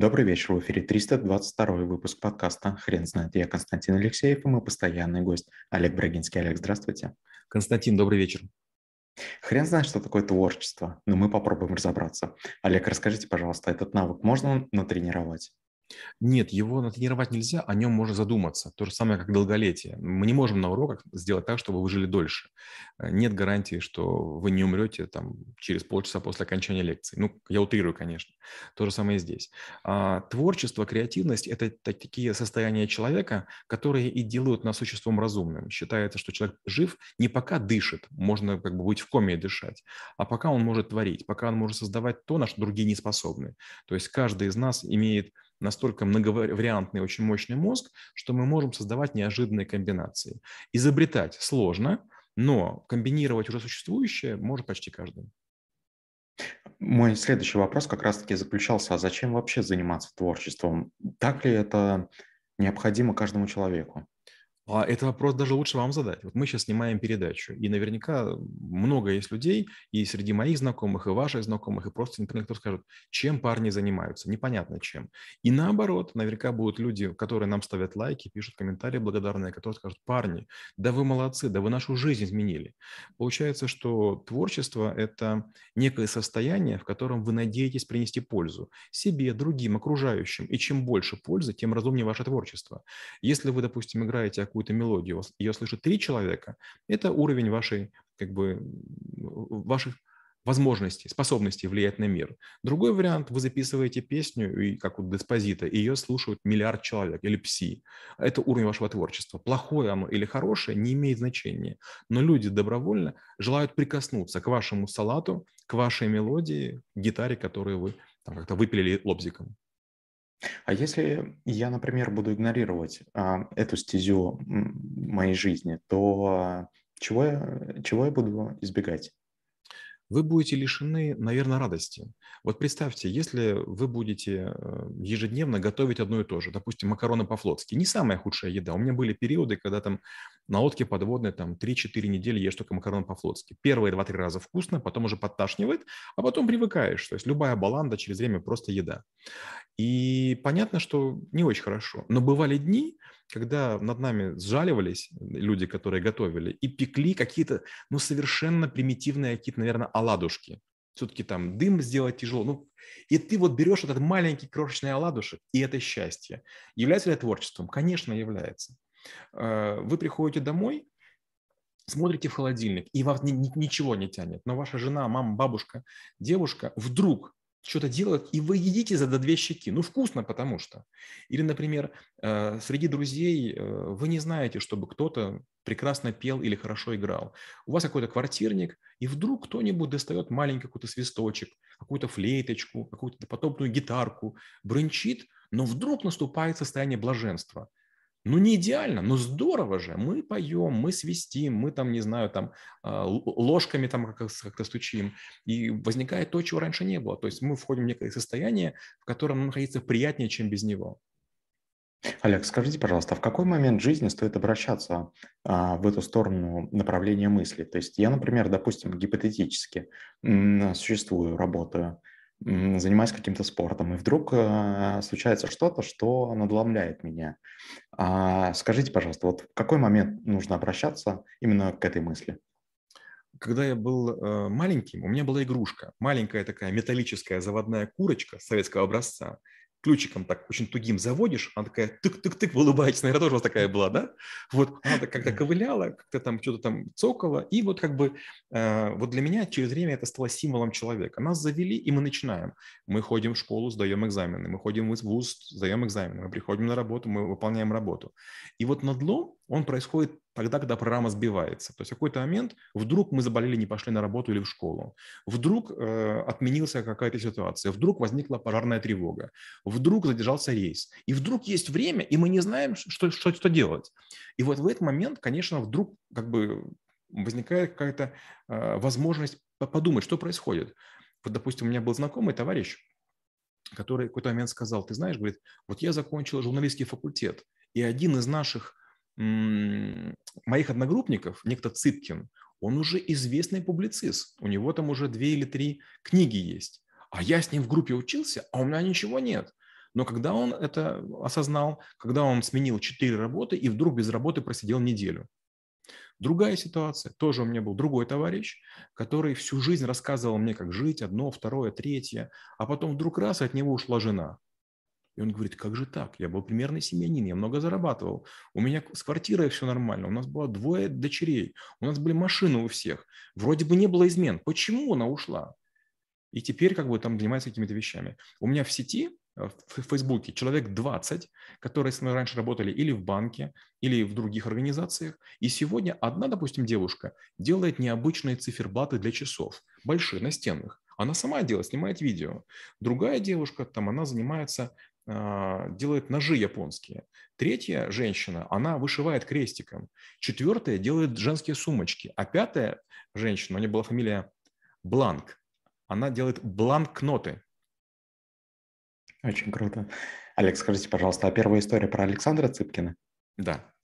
Добрый вечер, в эфире 322 выпуск подкаста «Хрен знает». Я Константин Алексеев и мой постоянный гость Олег Брагинский. Олег, здравствуйте. Константин, добрый вечер. Хрен знает, что такое творчество, но мы попробуем разобраться. Олег, расскажите, пожалуйста, этот навык можно натренировать? Нет, его натренировать нельзя, о нем можно задуматься. То же самое, как долголетие. Мы не можем на уроках сделать так, чтобы вы жили дольше. Э, нет гарантии, что вы не умрете там, через полчаса после окончания лекции. Ну, я утрирую, конечно. То же самое и здесь. А, творчество, креативность – это такие состояния человека, которые и делают нас существом разумным. Считается, что человек жив не пока дышит, можно как бы быть в коме и дышать, а пока он может творить, пока он может создавать то, на что другие не способны. То есть каждый из нас имеет настолько многовариантный, очень мощный мозг, что мы можем создавать неожиданные комбинации. Изобретать сложно, но комбинировать уже существующее может почти каждый. Мой следующий вопрос как раз-таки заключался, а зачем вообще заниматься творчеством? Так ли это необходимо каждому человеку? А это вопрос даже лучше вам задать. Вот мы сейчас снимаем передачу, и наверняка много есть людей, и среди моих знакомых, и ваших знакомых, и просто, например, кто скажет, чем парни занимаются, непонятно чем. И наоборот, наверняка будут люди, которые нам ставят лайки, пишут комментарии благодарные, которые скажут, парни, да вы молодцы, да вы нашу жизнь изменили. Получается, что творчество – это некое состояние, в котором вы надеетесь принести пользу себе, другим, окружающим. И чем больше пользы, тем разумнее ваше творчество. Если вы, допустим, играете какую-то мелодию, ее слышит три человека, это уровень вашей, как бы, ваших возможностей, способностей влиять на мир. Другой вариант, вы записываете песню, и, как у Деспозита, и ее слушают миллиард человек, или пси. Это уровень вашего творчества. Плохое оно или хорошее не имеет значения. Но люди добровольно желают прикоснуться к вашему салату, к вашей мелодии, гитаре, которую вы там, как-то выпилили лобзиком. А если я, например, буду игнорировать а, эту стезю моей жизни, то а, чего я, чего я буду избегать? Вы будете лишены, наверное, радости. Вот представьте, если вы будете э, ежедневно готовить одно и то же, допустим, макароны по-флотски, не самая худшая еда. У меня были периоды, когда там на лодке подводной там 3-4 недели ешь только макароны по-флотски. Первые 2-3 раза вкусно, потом уже подташнивает, а потом привыкаешь. То есть любая баланда через время просто еда. И понятно, что не очень хорошо. Но бывали дни, когда над нами сжаливались люди, которые готовили, и пекли какие-то, ну, совершенно примитивные какие-то, наверное, оладушки. Все-таки там дым сделать тяжело. Ну, и ты вот берешь этот маленький крошечный оладушек, и это счастье. Является ли это творчеством? Конечно, является. Э, вы приходите домой, смотрите в холодильник, и вас ничего не тянет. Но ваша жена, мама, бабушка, девушка вдруг что-то делают, и вы едите за две щеки. Ну, вкусно, потому что. Или, например, э, среди друзей э, вы не знаете, чтобы кто-то прекрасно пел или хорошо играл. У вас какой-то квартирник, и вдруг кто-нибудь достает маленький какой-то свисточек, какую-то флейточку, какую-то потопную гитарку, бренчит, но вдруг наступает состояние блаженства – ну, не идеально, но здорово же. Мы поем, мы свистим, мы там, не знаю, там а, ложками там как-то стучим. И возникает то, чего раньше не было. То есть мы входим в некое состояние, в котором нам находиться приятнее, чем без него. Олег, скажите, пожалуйста, в какой момент жизни стоит обращаться а, в эту сторону направления мысли? То есть я, например, допустим, гипотетически м, существую, работаю, занимаюсь каким-то спортом, и вдруг э, случается что-то, что надломляет меня. А, скажите, пожалуйста, вот в какой момент нужно обращаться именно к этой мысли? Когда я был э, маленьким, у меня была игрушка, маленькая такая металлическая заводная курочка советского образца, ключиком так очень тугим заводишь, она такая тык-тык-тык, вы улыбаетесь, наверное, тоже у вас такая была, да? Вот она как-то ковыляла, как-то там что-то там цокала, и вот как бы э, вот для меня через время это стало символом человека. Нас завели, и мы начинаем. Мы ходим в школу, сдаем экзамены, мы ходим в ВУЗ, сдаем экзамены, мы приходим на работу, мы выполняем работу. И вот надлом, он происходит тогда, когда программа сбивается. То есть в какой-то момент вдруг мы заболели, не пошли на работу или в школу. Вдруг э, отменился какая-то ситуация. Вдруг возникла пожарная тревога. Вдруг задержался рейс. И вдруг есть время, и мы не знаем, что, что, что делать. И вот в этот момент, конечно, вдруг как бы возникает какая-то э, возможность подумать, что происходит. Вот, допустим, у меня был знакомый товарищ, который в какой-то момент сказал, ты знаешь, говорит, вот я закончил журналистский факультет, и один из наших моих одногруппников, некто Цыпкин, он уже известный публицист. У него там уже две или три книги есть. А я с ним в группе учился, а у меня ничего нет. Но когда он это осознал, когда он сменил четыре работы и вдруг без работы просидел неделю. Другая ситуация, тоже у меня был другой товарищ, который всю жизнь рассказывал мне, как жить, одно, второе, третье, а потом вдруг раз от него ушла жена. И он говорит, как же так? Я был примерный семьянин, я много зарабатывал. У меня с квартирой все нормально, у нас было двое дочерей, у нас были машины у всех. Вроде бы не было измен. Почему она ушла? И теперь как бы там занимается какими-то вещами. У меня в сети, э, в Фейсбуке, человек 20, которые с мной раньше работали или в банке, или в других организациях. И сегодня одна, допустим, девушка делает необычные циферблаты для часов, большие, настенных. Она сама делает, снимает видео. Другая девушка, там, она занимается делает ножи японские. Третья женщина, она вышивает крестиком. Четвертая делает женские сумочки. А пятая женщина, у нее была фамилия Бланк, она делает бланкноты. Очень круто. Олег, скажите, пожалуйста, а первая история про Александра Цыпкина? Да.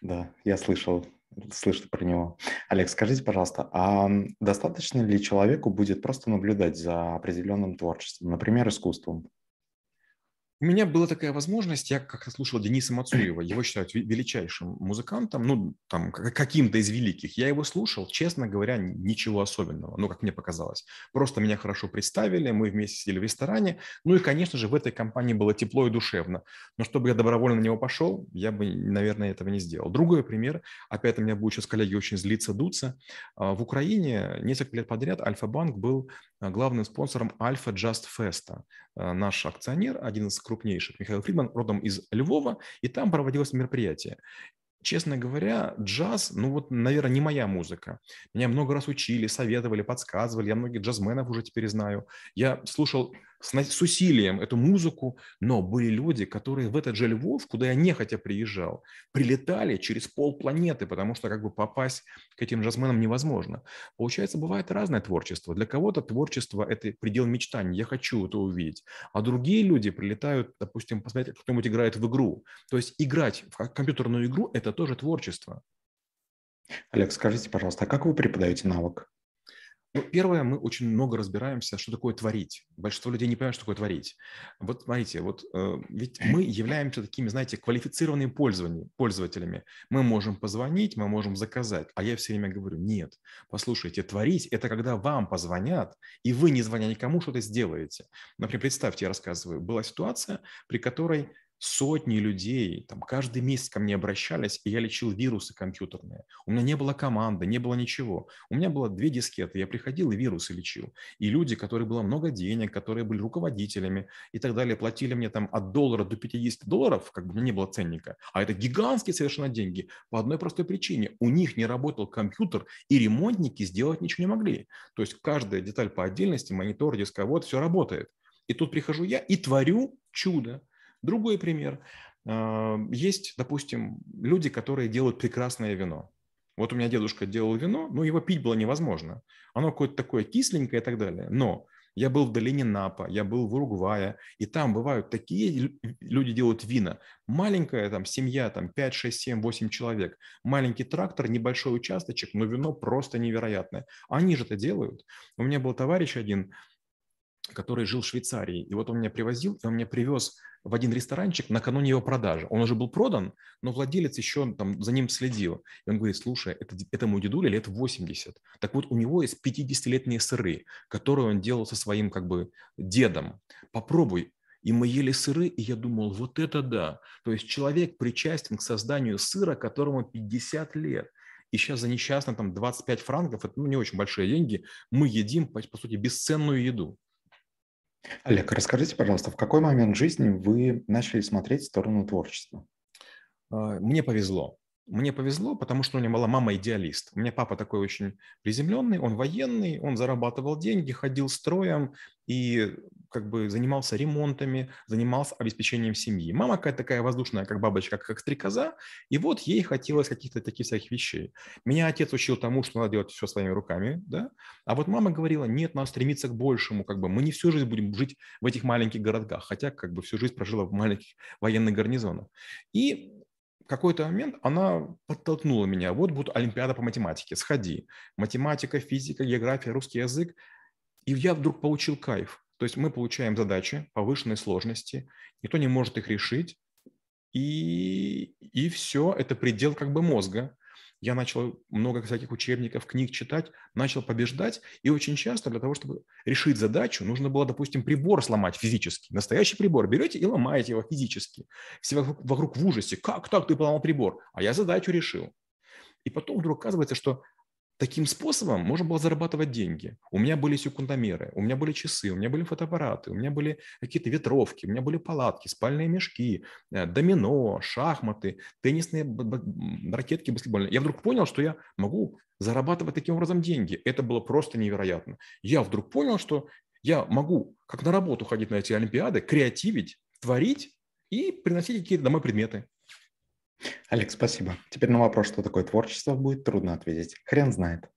Да, я слышал, слышал про него. Олег, скажите, пожалуйста, а достаточно ли человеку будет просто наблюдать за определенным творчеством, например, искусством? У меня была такая возможность, я как-то слушал Дениса Мацуева, его считают величайшим музыкантом, ну, там, каким-то из великих. Я его слушал, честно говоря, ничего особенного, ну, как мне показалось. Просто меня хорошо представили, мы вместе сидели в ресторане, ну и, конечно же, в этой компании было тепло и душевно. Но чтобы я добровольно на него пошел, я бы, наверное, этого не сделал. Другой пример, опять у меня будут сейчас коллеги очень злиться, дуться. А, в Украине несколько лет подряд Альфа-банк был главным спонсором Альфа Just Festa. А, наш акционер, один из крупнейших, Михаил Фридман, родом из Львова, и там проводилось мероприятие. Честно говоря, джаз, ну вот, наверное, не моя музыка. Меня много раз учили, советовали, подсказывали. Я многих джазменов уже теперь знаю. Я слушал с, с усилием эту музыку, но были люди, которые в этот же Львов, куда я нехотя приезжал, прилетали через полпланеты, потому что как бы попасть к этим джазменам невозможно. Получается, бывает разное творчество. Для кого-то творчество – это предел мечтаний, я хочу это увидеть. А другие люди прилетают, допустим, посмотреть, кто-нибудь играет в игру. То есть играть в компьютерную игру – это тоже творчество. Олег, скажите, пожалуйста, а как вы преподаете навык? Ну, первое, мы очень много разбираемся, что такое творить. Большинство людей не понимают, что такое творить. Вот смотрите, вот э, ведь мы являемся такими, знаете, квалифицированными пользователями. Мы можем позвонить, мы можем заказать. А я все время говорю, нет, послушайте, творить – это когда вам позвонят, и вы, не звоня никому, что-то сделаете. Например, представьте, я рассказываю, была ситуация, при которой сотни людей, там, каждый месяц ко мне обращались, и я лечил вирусы компьютерные. У меня не было команды, не было ничего. У меня было две дискеты, я приходил и вирусы лечил. И люди, которые было много денег, которые были руководителями и так далее, платили мне там от доллара до 50 долларов, как бы у меня не было ценника. А это гигантские совершенно деньги по одной простой причине. У них не работал компьютер, и ремонтники сделать ничего не могли. То есть каждая деталь по отдельности, монитор, дисковод, все работает. И тут прихожу я и творю чудо. Другой пример. А, есть, допустим, люди, которые делают прекрасное вино. Вот у меня дедушка делал вино, но его пить было невозможно. Оно какое-то такое кисленькое и так далее. Но я был в долине Напа, я был в Уругвае, и там бывают такие люди делают вина. Маленькая там семья, там 5, 6, 7, 8 человек. Маленький трактор, небольшой участочек, но вино просто невероятное. Они же это делают. У меня был товарищ один, который жил в Швейцарии. И вот он меня привозил, и он мне привез в один ресторанчик накануне его продажи. Он уже был продан, но владелец еще там за ним следил. И он говорит, слушай, это, этому дедуле лет 80. Так вот, у него есть 50-летние сыры, которые он делал со своим как бы дедом. Попробуй. И мы ели сыры, и я думал, вот это да. То есть человек причастен к созданию сыра, которому 50 лет. И сейчас за несчастно там 25 франков, это ну, не очень большие деньги, мы едим, по, по сути, бесценную еду. Олег, расскажите, пожалуйста, в какой момент жизни вы начали смотреть в сторону творчества? А, мне повезло. Мне повезло, потому что у меня была мама идеалист. У меня папа такой очень приземленный, он военный, он зарабатывал деньги, ходил строем и как бы занимался ремонтами, занимался обеспечением семьи. Мама какая-то такая воздушная, как бабочка, как стрекоза, и вот ей хотелось каких-то таких всяких вещей. Меня отец учил тому, что надо делать все своими руками, да, а вот мама говорила, нет, надо стремиться к большему, как бы мы не всю жизнь будем жить в этих маленьких городках, хотя как бы всю жизнь прожила в маленьких военных гарнизонах. И какой-то момент она подтолкнула меня. Вот будет Олимпиада по математике, сходи. Математика, физика, география, русский язык. И я вдруг получил кайф. То есть мы получаем задачи повышенной сложности, никто не может их решить, и, и все, это предел как бы мозга. Я начал много всяких учебников, книг читать, начал побеждать, и очень часто для того, чтобы решить задачу, нужно было, допустим, прибор сломать физически. Настоящий прибор берете и ломаете его физически. Все вокруг, в ужасе. Как так ты поломал прибор? А я задачу решил. И потом вдруг оказывается, что Таким способом можно было зарабатывать деньги. У меня были секундомеры, у меня были часы, у меня были фотоаппараты, у меня были какие-то ветровки, у меня были палатки, спальные мешки, э, домино, шахматы, теннисные ракетки баскетбольные. Я вдруг понял, что я могу зарабатывать таким образом деньги. Это было просто невероятно. Я вдруг понял, что я могу как на работу ходить на эти олимпиады, креативить, творить и приносить какие-то домой предметы. Алекс, спасибо. Теперь на вопрос, что такое творчество, будет трудно ответить. Хрен знает.